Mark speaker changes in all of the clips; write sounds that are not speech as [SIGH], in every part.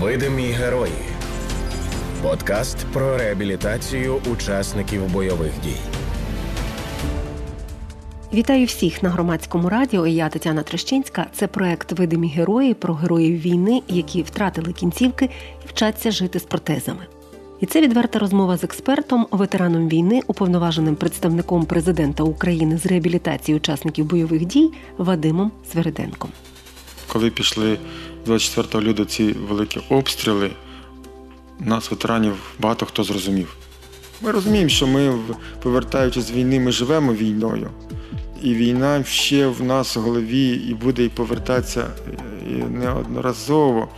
Speaker 1: Видимі герої. Подкаст про реабілітацію учасників бойових дій.
Speaker 2: Вітаю всіх на громадському радіо. Я Тетяна Трещинська. Це проект Видимі герої про героїв війни, які втратили кінцівки і вчаться жити з протезами. І це відверта розмова з експертом, ветераном війни, уповноваженим представником президента України з реабілітації учасників бойових дій Вадимом Свериденком.
Speaker 3: Коли пішли 24 лютого ці великі обстріли, нас, ветеранів, багато хто зрозумів. Ми розуміємо, що ми, повертаючись з війни, ми живемо війною. І війна ще в нас в голові і буде і повертатися і неодноразово,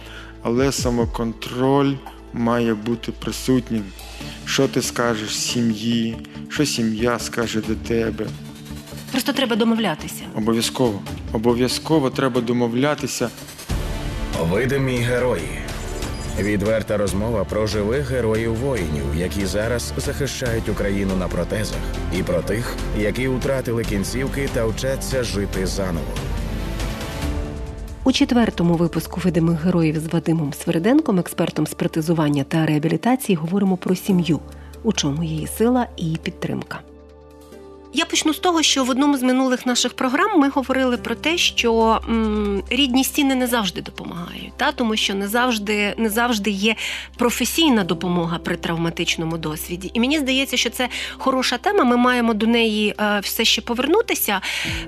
Speaker 3: але самоконтроль має бути присутнім. Що ти скажеш сім'ї, що сім'я скаже до тебе.
Speaker 2: Просто треба домовлятися.
Speaker 3: Обов'язково. Обов'язково треба домовлятися.
Speaker 1: Видимі герої. Відверта розмова про живих героїв воїнів, які зараз захищають Україну на протезах, і про тих, які втратили кінцівки та вчаться жити заново.
Speaker 2: У четвертому випуску видимих героїв з Вадимом Свериденком, експертом з протезування та реабілітації, говоримо про сім'ю, у чому її сила і підтримка. Я почну з того, що в одному з минулих наших програм ми говорили про те, що м, рідні стіни не завжди допомагають, та тому що не завжди не завжди є професійна допомога при травматичному досвіді. І мені здається, що це хороша тема. Ми маємо до неї е, все ще повернутися,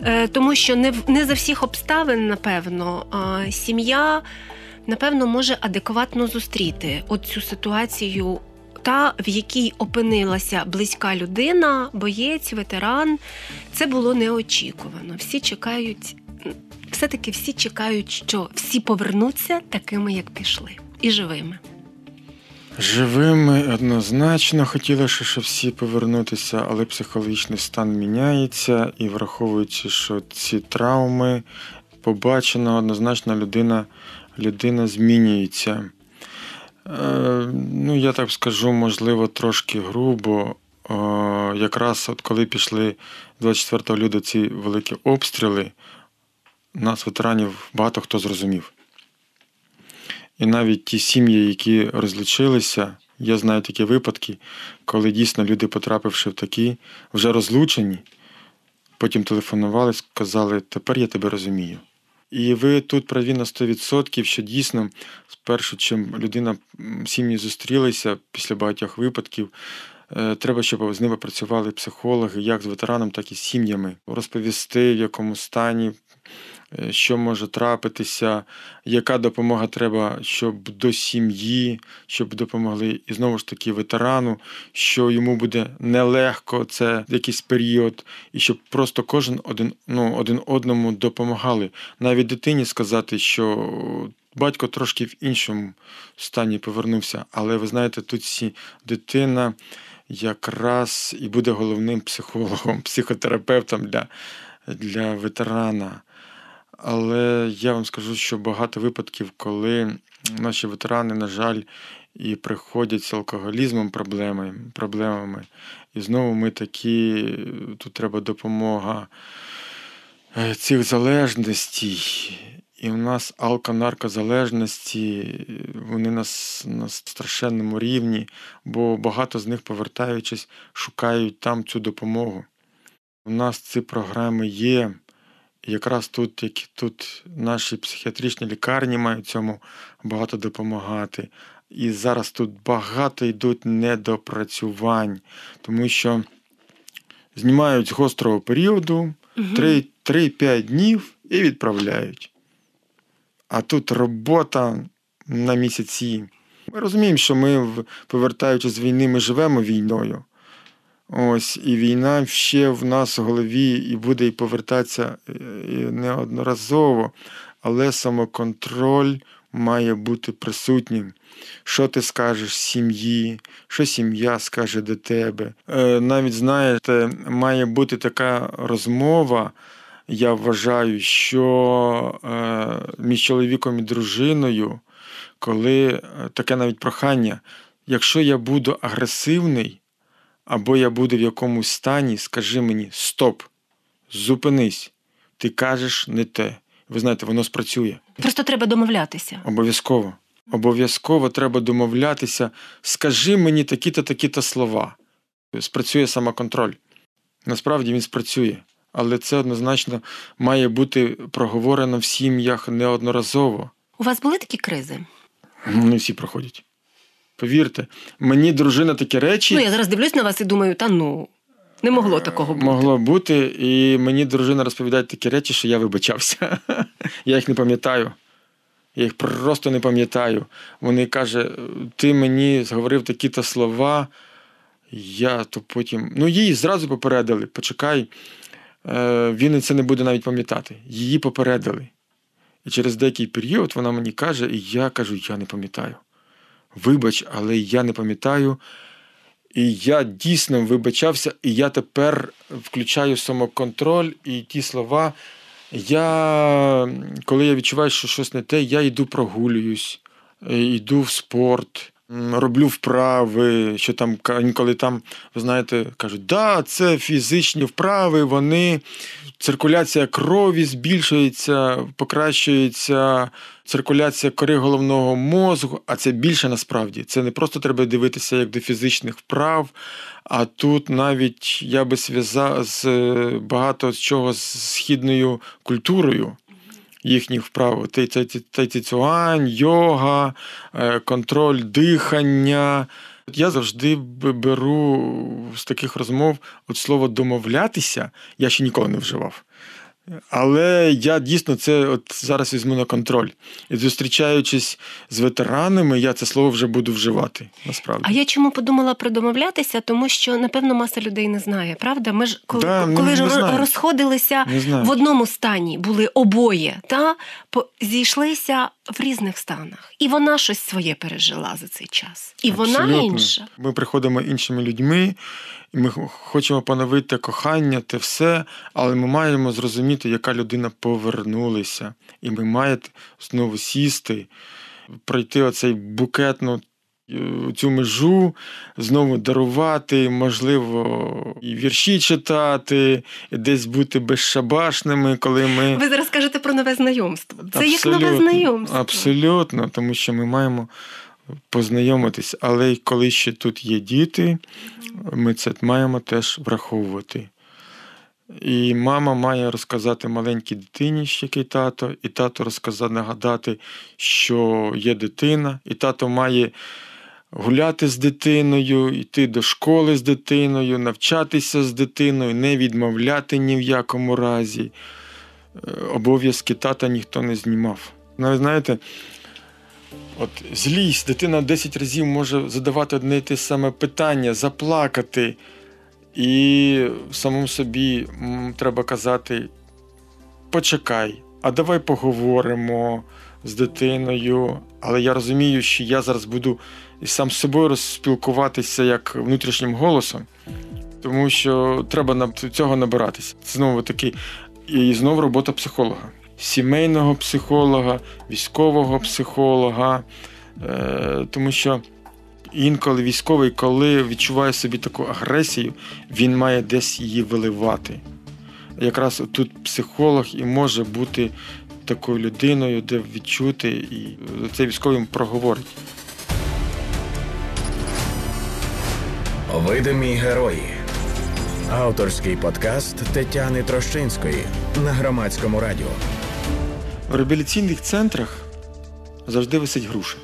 Speaker 2: е, тому що не не за всіх обставин, напевно, е, сім'я напевно може адекватно зустріти от цю ситуацію та в якій опинилася близька людина, боєць, ветеран, це було неочікувано. Всі чекають, все-таки всі чекають, що всі повернуться такими, як пішли, і живими.
Speaker 3: Живими однозначно хотілося, щоб всі повернутися, але психологічний стан міняється і враховуючи, що ці травми побачено, однозначно людина, людина змінюється. Е, ну, я так скажу, можливо, трошки грубо. Е, якраз от коли пішли 24 лютого ці великі обстріли, нас, ветеранів, багато хто зрозумів. І навіть ті сім'ї, які розлучилися, я знаю такі випадки, коли дійсно люди, потрапивши в такі, вже розлучені, потім телефонували, сказали, тепер я тебе розумію. І ви тут праві на 100%, що дійсно, спершу, чим людина сім'ї зустрілися після багатьох випадків, е, треба, щоб з ними працювали психологи, як з ветераном, так і з сім'ями, розповісти, в якому стані що може трапитися, яка допомога треба, щоб до сім'ї, щоб допомогли і знову ж таки ветерану, що йому буде нелегко це якийсь період, і щоб просто кожен один ну, один одному допомагали. Навіть дитині сказати, що. Батько трошки в іншому стані повернувся, але ви знаєте, тут всі дитина якраз і буде головним психологом, [LAUGHS] психотерапевтом для, для ветерана. Але я вам скажу, що багато випадків, коли наші ветерани, на жаль, і приходять з алкоголізмом проблемами, проблемами. І знову ми такі, тут треба допомога е, цих залежностей. І в нас алко-наркозалежності, вони нас на страшенному рівні, бо багато з них, повертаючись, шукають там цю допомогу. У нас ці програми є якраз тут, як тут наші психіатричні лікарні мають цьому багато допомагати. І зараз тут багато йдуть недопрацювань, тому що знімають з гострого періоду 3-5 днів і відправляють. А тут робота на місяці. Ми розуміємо, що ми, повертаючись з війни, ми живемо війною. Ось і війна ще в нас в голові і буде і повертатися е, неодноразово, але самоконтроль має бути присутнім. Що ти скажеш сім'ї, що сім'я скаже до тебе. Е, навіть знаєте, має бути така розмова. Я вважаю, що е, між чоловіком і дружиною, коли таке навіть прохання, якщо я буду агресивний або я буду в якомусь стані, скажи мені стоп, зупинись, ти кажеш не те. Ви знаєте, воно спрацює.
Speaker 2: Просто треба домовлятися.
Speaker 3: Обов'язково. Обов'язково треба домовлятися. Скажи мені такі-то, такі-то слова. Спрацює самоконтроль. Насправді він спрацює, але це однозначно має бути проговорено в сім'ях неодноразово.
Speaker 2: У вас були такі кризи?
Speaker 3: Не всі проходять. Повірте, мені дружина такі речі
Speaker 2: Ну, я зараз дивлюсь на вас і думаю, та ну, не могло такого бути.
Speaker 3: могло бути, і мені дружина розповідає такі речі, що я вибачався. [LAUGHS] Я їх не пам'ятаю. Я їх просто не пам'ятаю. Вони каже, ти мені зговорив такі-то слова. Я то потім. Ну, її зразу попередили. Почекай, е, він це не буде навіть пам'ятати. Її попередили. І через деякий період вона мені каже, і я кажу, я не пам'ятаю. Вибач, але я не пам'ятаю. І я дійсно вибачався, і я тепер включаю самоконтроль і ті слова. Я, коли я відчуваю, що щось не те, я йду прогулююсь, е, йду в спорт, роблю вправи, що там інколи там, ви знаєте, кажуть, да, це фізичні вправи, вони циркуляція крові збільшується, покращується циркуляція кори головного мозку, а це більше насправді. Це не просто треба дивитися як до фізичних вправ, а тут навіть я би зв'язав з багато з чого з східною культурою. Їхніх вправ Тай- тай- тай- тайцюань, йога, е, контроль дихання. Я завжди беру з таких розмов от слово домовлятися, я ще ніколи не вживав. Але я дійсно це от зараз візьму на контроль. І зустрічаючись з ветеранами, я це слово вже буду вживати. Насправді.
Speaker 2: А я чому подумала про домовлятися? Тому що напевно маса людей не знає, правда? Ми ж коли,
Speaker 3: Да,
Speaker 2: коли
Speaker 3: не
Speaker 2: ж
Speaker 3: знаю.
Speaker 2: розходилися
Speaker 3: Не
Speaker 2: в одному стані, були обоє, та зійшлися в різних станах, і вона щось своє пережила за цей час, і вона інша.
Speaker 3: Ми приходимо іншими людьми, ми хочемо поновити кохання, те все, але ми маємо зрозуміти, яка людина повернулася. І ми маємо знову сісти, пройти оцей букетну е, цю межу, знову дарувати, можливо, і вірші читати, і десь бути безшабашними, коли ми.
Speaker 2: Ви зараз кажете про нове знайомство. Це як нове знайомство.
Speaker 3: Абсолютно, тому що ми маємо познайомитись, але й коли ще тут є діти, ми це маємо теж враховувати. І мама має розказати маленькій дитині, що який тато, і тато розказати, нагадати, що є дитина, і тато має гуляти з дитиною, йти до школи з дитиною, навчатися з дитиною, не відмовляти ні в якому разі. Е, Обов'язки тата ніхто не знімав. Ну, ви знаєте, от злість, дитина 10 разів може задавати одне і те саме питання, заплакати. І самому собі треба казати: почекай, а давай поговоримо з дитиною. Але я розумію, що я зараз буду сам з собою розспілкуватися як внутрішнім голосом, тому що треба цього набиратися. Знову таки, і знову робота психолога, сімейного психолога, військового психолога, е, тому що. Інколи військовий, коли відчуває собі таку агресію, він має десь її виливати. Якраз тут психолог і може бути такою людиною, де відчути, і цей військовий йому проговорить.
Speaker 1: Видимі герої. Авторський подкаст Тетяни Трощинської на громадському радіо.
Speaker 3: В реабілітаційних центрах завжди висить груша.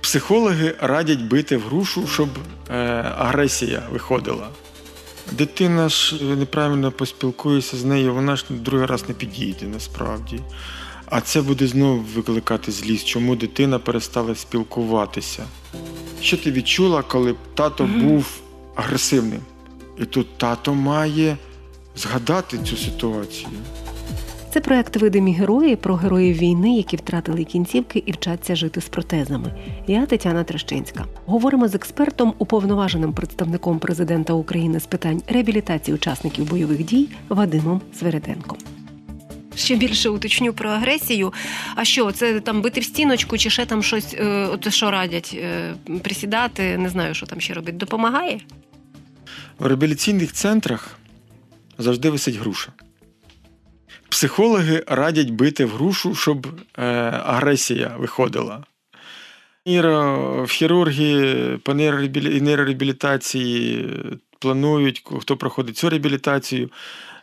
Speaker 3: Психологи радять бити в грушу, щоб е, агресія виходила. Дитина ж неправильно поспілкується з нею, вона ж другий раз не підійде насправді. А це буде знову викликати злість, чому дитина перестала спілкуватися. Що ти відчула, коли тато був агресивним? І тут тато має згадати цю ситуацію.
Speaker 2: Це проект Видимі герої про героїв війни, які втратили кінцівки і вчаться жити з протезами. Я Тетяна Трещинська. Говоримо з експертом, уповноваженим представником президента України з питань реабілітації учасників бойових дій Вадимом Свереденком. Ще більше уточню про агресію. А що, це там бити в стіночку, чи ще там щось, е, от що радять, е, присідати, не знаю, що там ще робити. Допомагає?
Speaker 3: В реабілітаційних центрах завжди висить груша. Психологи радять бити в грушу, щоб е, агресія виходила. Іро, в хірургії по нейрореабілітації планують, хто проходить цю реабілітацію,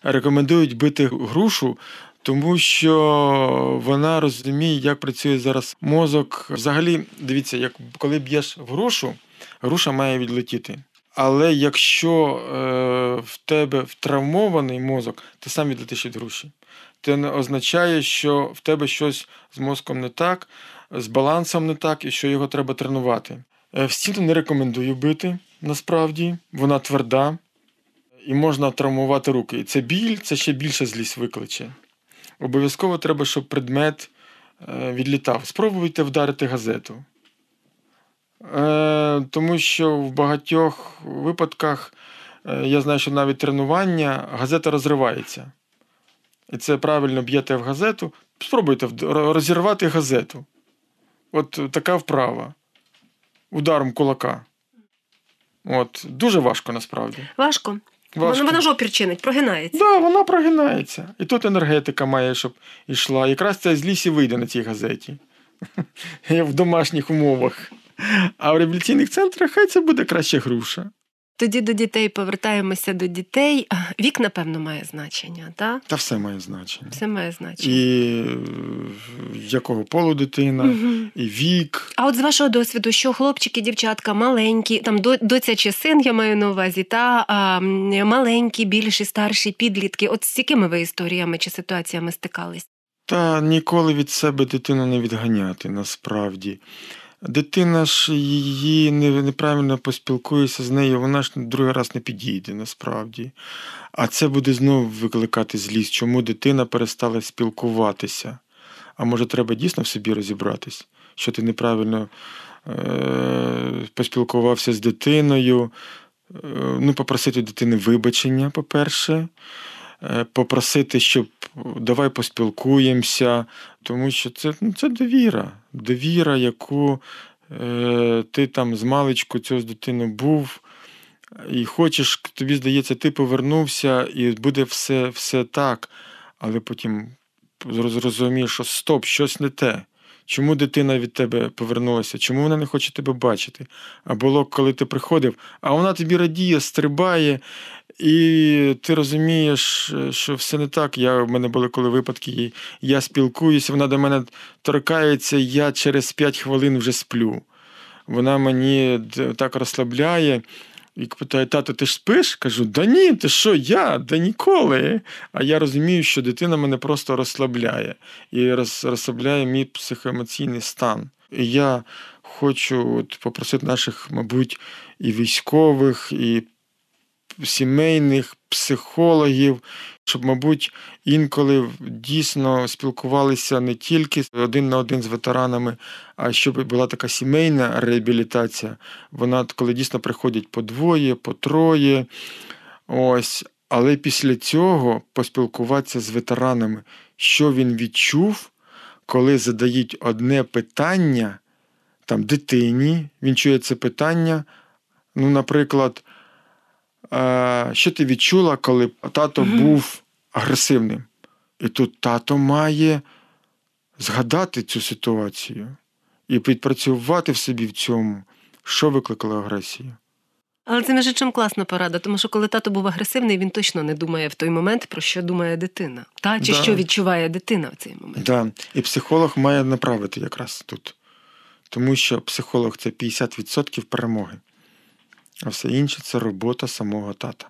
Speaker 3: рекомендують бити грушу, тому що вона розуміє, як працює зараз мозок. Взагалі, дивіться, як коли б'єш в грушу, груша має відлетіти. Але якщо е, в тебе травмований мозок, ти сам відлетиш від груші. Це не означає, що в тебе щось з мозком не так, з балансом не так і що його треба тренувати. Е, в стіну не рекомендую бити, насправді, вона тверда і можна травмувати руки. І це біль, це ще більше злість викличе. Обов'язково треба, щоб предмет е, відлітав. Спробуйте вдарити газету. Е, тому що в багатьох випадках я знаю, що навіть тренування газета розривається. І це правильно б'єте в газету. Спробуйте розірвати газету. От така вправа. Ударом кулака. От, Дуже важко насправді.
Speaker 2: Важко. Важко. Вона ж опір чинить, прогинається.
Speaker 3: Так, да, вона прогинається. І тут енергетика має, щоб йшла. Якраз це з лісі вийде на цій газеті. [LAUGHS] В домашніх умовах. А в реабілітаційних центрах хай це буде краще груша.
Speaker 2: Тоді до дітей повертаємося до дітей. Вік, напевно, має значення, так?
Speaker 3: Та все має значення.
Speaker 2: Все має значення.
Speaker 3: І якого полу дитина, угу. і вік.
Speaker 2: А от з вашого досвіду, що хлопчики, дівчатка, маленькі, там доця чи син, я маю на увазі, та а, маленькі, більші, старші, підлітки. От з якими ви історіями чи ситуаціями стикались?
Speaker 3: Та ніколи від себе дитину не відганяти насправді. Дитина ж її неправильно поспілкується з нею, вона ж другий раз не підійде насправді. А це буде знову викликати злість, чому дитина перестала спілкуватися. А може, треба дійсно в собі розібратись, що ти неправильно е- поспілкувався з дитиною, е- ну, попросити дитини вибачення, по-перше. Е, попросити, щоб давай поспілкуємося, тому що це ну, це довіра, довіра, яку е, ти там з маличку цього з дитиною був. І хочеш, тобі здається, ти повернувся, і буде все все так, але потім зрозумієш, що стоп, щось не те. Чому дитина від тебе повернулася? Чому вона не хоче тебе бачити? А було, коли ти приходив, а вона тобі радіє, стрибає, і ти розумієш, що все не так. Я, В мене були коли випадки, я спілкуюся, вона до мене торкається, я через 5 хвилин вже сплю. Вона мені так розслабляє. І питає, тато, ти ж спиш? Кажу, да ні, ти що, я? Да ніколи. А я розумію, що дитина мене просто розслабляє і розслабляє мій психоемоційний стан. І я хочу от, попросити наших, мабуть, і військових, і сімейних психологів, щоб, мабуть, інколи дійсно спілкувалися не тільки один на один з ветеранами, а щоб була така сімейна реабілітація. Вона коли дійсно приходять по двоє, по троє. Ось. Але після цього поспілкуватися з ветеранами, що він відчув, коли задають одне питання там дитині, він чує це питання. Ну, наприклад, що ти відчула, коли тато був агресивним? І тут тато має згадати цю ситуацію і відпрацювати в собі в цьому, що викликало агресію.
Speaker 2: Але це між чим класна порада, тому що коли тато був агресивний, він точно не думає в той момент, про що думає дитина, та чи да. що відчуває дитина в цей момент.
Speaker 3: Да. І психолог має направити якраз тут, тому що психолог це 50% перемоги а все інше це робота самого тата.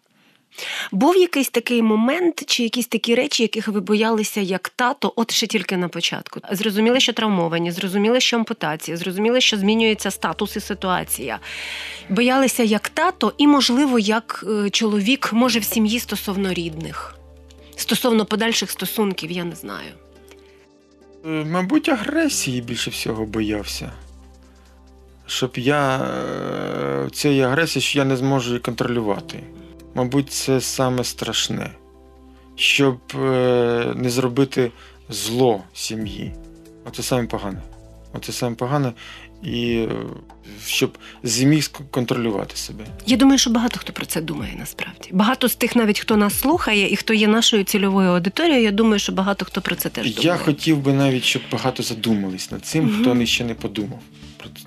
Speaker 2: Був якийсь такий момент, чи якісь такі речі, яких ви боялися як тато, от ще тільки на початку. Зрозуміли, що травмовані, зрозуміли, що ампутація, зрозуміли, що змінюється статус і ситуація. Боялися як тато, і, можливо, як е, чоловік може в сім'ї стосовно рідних, стосовно подальших стосунків, я не знаю.
Speaker 3: Е, мабуть, агресії більше всього боявся щоб я е, цієї агресії, що я не зможу її контролювати. Мабуть, це саме страшне, щоб е, не зробити зло сім'ї. Оце саме погане. Оце саме погане, і е, щоб зміг контролювати себе.
Speaker 2: Я думаю, що багато хто про це думає насправді. Багато з тих, навіть хто нас слухає і хто є нашою цільовою аудиторією, я думаю, що багато хто про це теж думає.
Speaker 3: Я хотів би навіть, щоб багато задумались над цим,
Speaker 2: Мгм.
Speaker 3: хто не- ще не подумав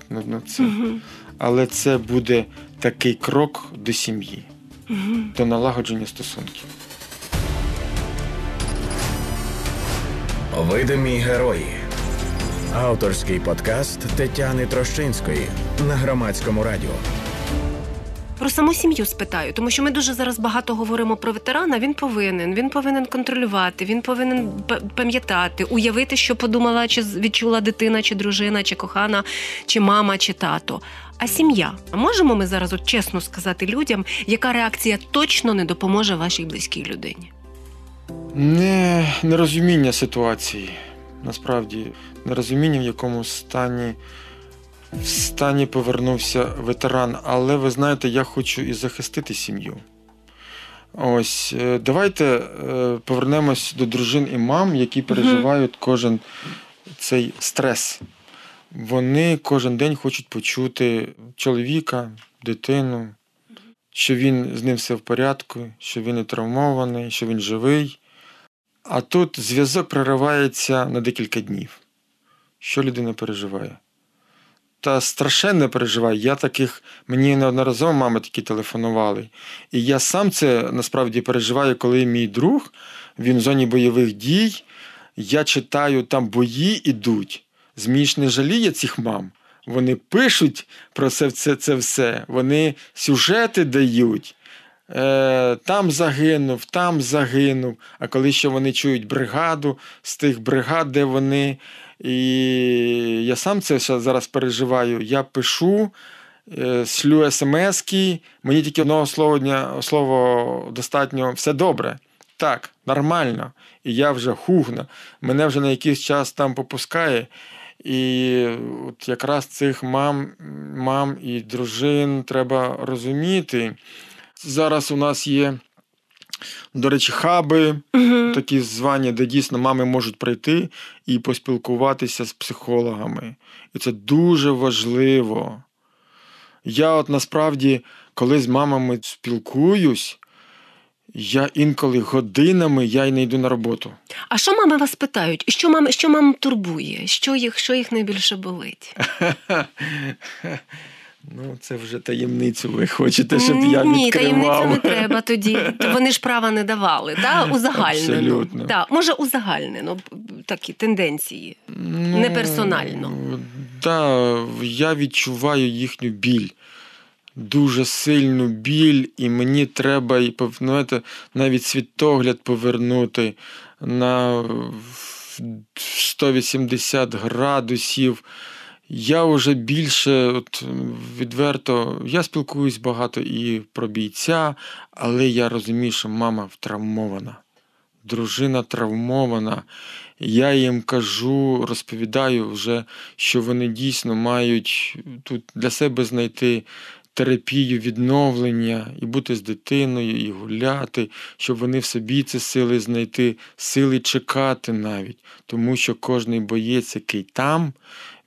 Speaker 3: над, цим.
Speaker 2: Угу.
Speaker 3: Але це буде такий крок до сім'ї,
Speaker 2: угу.
Speaker 3: до налагодження стосунків.
Speaker 1: Видимі герої. Авторський подкаст Тетяни Трощинської на громадському радіо.
Speaker 2: Про саму сім'ю спитаю, тому що ми дуже зараз багато говоримо про ветерана. Він повинен, він повинен контролювати, він повинен пам'ятати, уявити, що подумала, чи відчула дитина, чи дружина, чи кохана, чи мама, чи тато. А сім'я. А можемо ми зараз от чесно сказати людям, яка реакція точно не допоможе вашій близькій людині?
Speaker 3: Не, нерозуміння ситуації. Насправді, нерозуміння, в якому стані, в стані повернувся ветеран. Але ви знаєте, я хочу і захистити сім'ю. Ось, е, давайте е, повернемось до дружин і мам, які переживають кожен цей стрес. Вони кожен день хочуть почути чоловіка, дитину, що він з ним все в порядку, що він не травмований, що він живий. А тут зв'язок проривається на декілька днів. Що людина переживає? Та страшенно переживає. Я таких, мені неодноразово мами такі телефонували. І я сам це насправді переживаю, коли мій друг, він в зоні бойових дій, я читаю, там бої ідуть. Змій ж не жаліє цих мам. Вони пишуть про це, це, це все, вони сюжети дають. Е, там загинув, там загинув. А коли ще вони чують бригаду з тих бригад, де вони. І я сам це зараз переживаю. Я пишу, е, шлю смски, мені тільки одного слова, дня- слова достатньо, все добре. Так, нормально. І я вже хугна. Мене вже на якийсь час там попускає. І от якраз цих мам, мам і дружин треба розуміти. Зараз у нас є, до речі, хаби,
Speaker 2: Угу.
Speaker 3: такі звання, де дійсно мами можуть прийти і поспілкуватися з психологами. І це дуже важливо. Я от насправді, коли з мамами спілкуюсь, я інколи годинами я й не йду на роботу.
Speaker 2: А що мами вас питають? Що мам, що мам турбує? Що їх, що їх найбільше болить? [LAUGHS]
Speaker 3: Ну, це вже таємницю ви хочете, щоб я
Speaker 2: Ні, таємницю не треба тоді. [LAUGHS] То вони ж права не давали, та? узагальнено.
Speaker 3: Абсолютно.
Speaker 2: Та, може, узагальнено такі тенденції.
Speaker 3: Ну,
Speaker 2: Не персонально.
Speaker 3: Так, я відчуваю їхню біль. Дуже сильну біль, і мені треба і знаєте, навіть світогляд повернути на 180 градусів. Я вже більше от, відверто, я спілкуюсь багато і про бійця, але я розумію, що мама травмована, дружина травмована. Я їм кажу, розповідаю вже, що вони дійсно мають тут для себе знайти терапію відновлення і бути з дитиною, і гуляти, щоб вони в собі ці сили знайти, сили чекати навіть. Тому що кожний боєць, який там,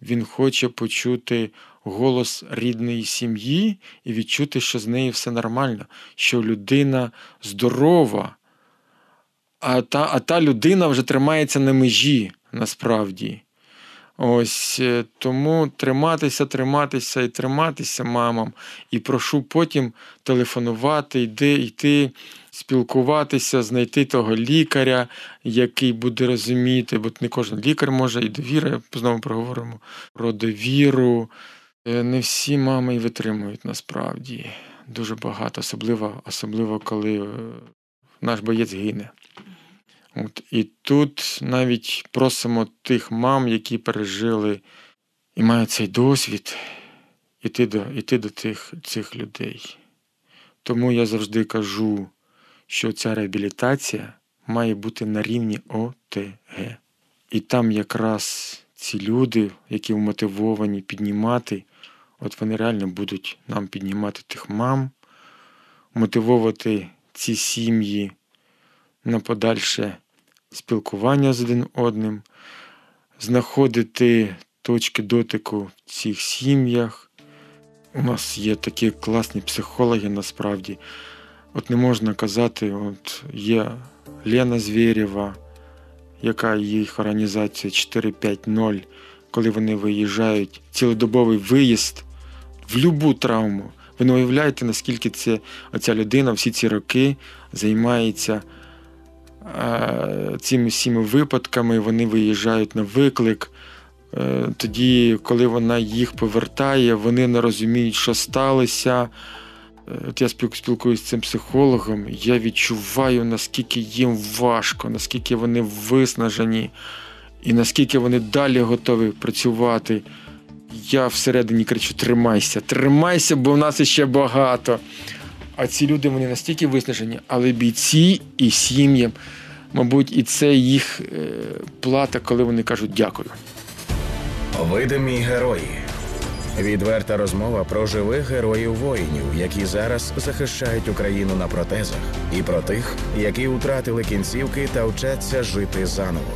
Speaker 3: він хоче почути голос рідної сім'ї і відчути, що з нею все нормально, що людина здорова. А та, а та людина вже тримається на межі насправді. Ось е, тому триматися, триматися і триматися мамам. І прошу потім телефонувати, йди, йти, спілкуватися, знайти того лікаря, який буде розуміти, бо не кожен лікар може, і довіра, знову проговоримо про довіру. Е, Не всі мами і витримують насправді. Дуже багато, особливо, особливо коли е, наш боєць гине. От, і тут навіть просимо тих мам, які пережили і мають цей досвід, іти до, іти до тих, цих людей. Тому я завжди кажу, що ця реабілітація має бути на рівні ОТГ. І там якраз ці люди, які вмотивовані піднімати, от вони реально будуть нам піднімати тих мам, мотивувати ці сім'ї на подальше спілкування з один одним, знаходити точки дотику в цих сім'ях. У нас є такі класні психологи насправді. От не можна казати, от є Лена Звєрєва, яка їх організація 450, коли вони виїжджають, цілодобовий виїзд в будь-яку травму. Ви не уявляєте, наскільки це оця людина всі ці роки займається цими всіми випадками, вони виїжджають на виклик. Е, Тоді, коли вона їх повертає, вони не розуміють, що сталося. Е, От я спілкуюся з цим психологом, я відчуваю, наскільки їм важко, наскільки вони виснажені, і наскільки вони далі готові працювати. Я всередині кричу: тримайся, тримайся, бо в нас іще багато. А ці люди вони настільки виснажені, але бійці і сім'ям, мабуть, і це їх е, плата, коли вони кажуть дякую.
Speaker 1: Видимі герої. Відверта розмова про живих героїв воїнів, які зараз захищають Україну на протезах, і про тих, які втратили кінцівки та вчаться жити заново.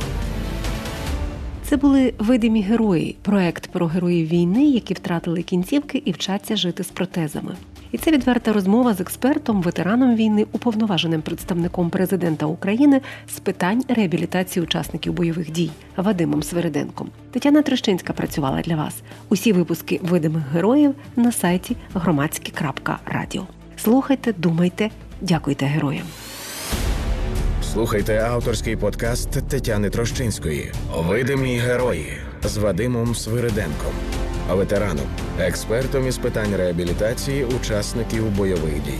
Speaker 2: Це були видимі герої, проект про героїв війни, які втратили кінцівки і вчаться жити з протезами. І це відверта розмова з експертом, ветераном війни, уповноваженим представником президента України з питань реабілітації учасників бойових дій Вадимом Свериденком. Тетяна Трещинська працювала для вас. Усі випуски видимих героїв на сайті громадське.радіо. Слухайте, думайте, дякуйте героям.
Speaker 1: Слухайте авторський подкаст Тетяни Трощинської Видимі герої з Вадимом Свириденком, ветераном, експертом із питань реабілітації учасників бойових дій.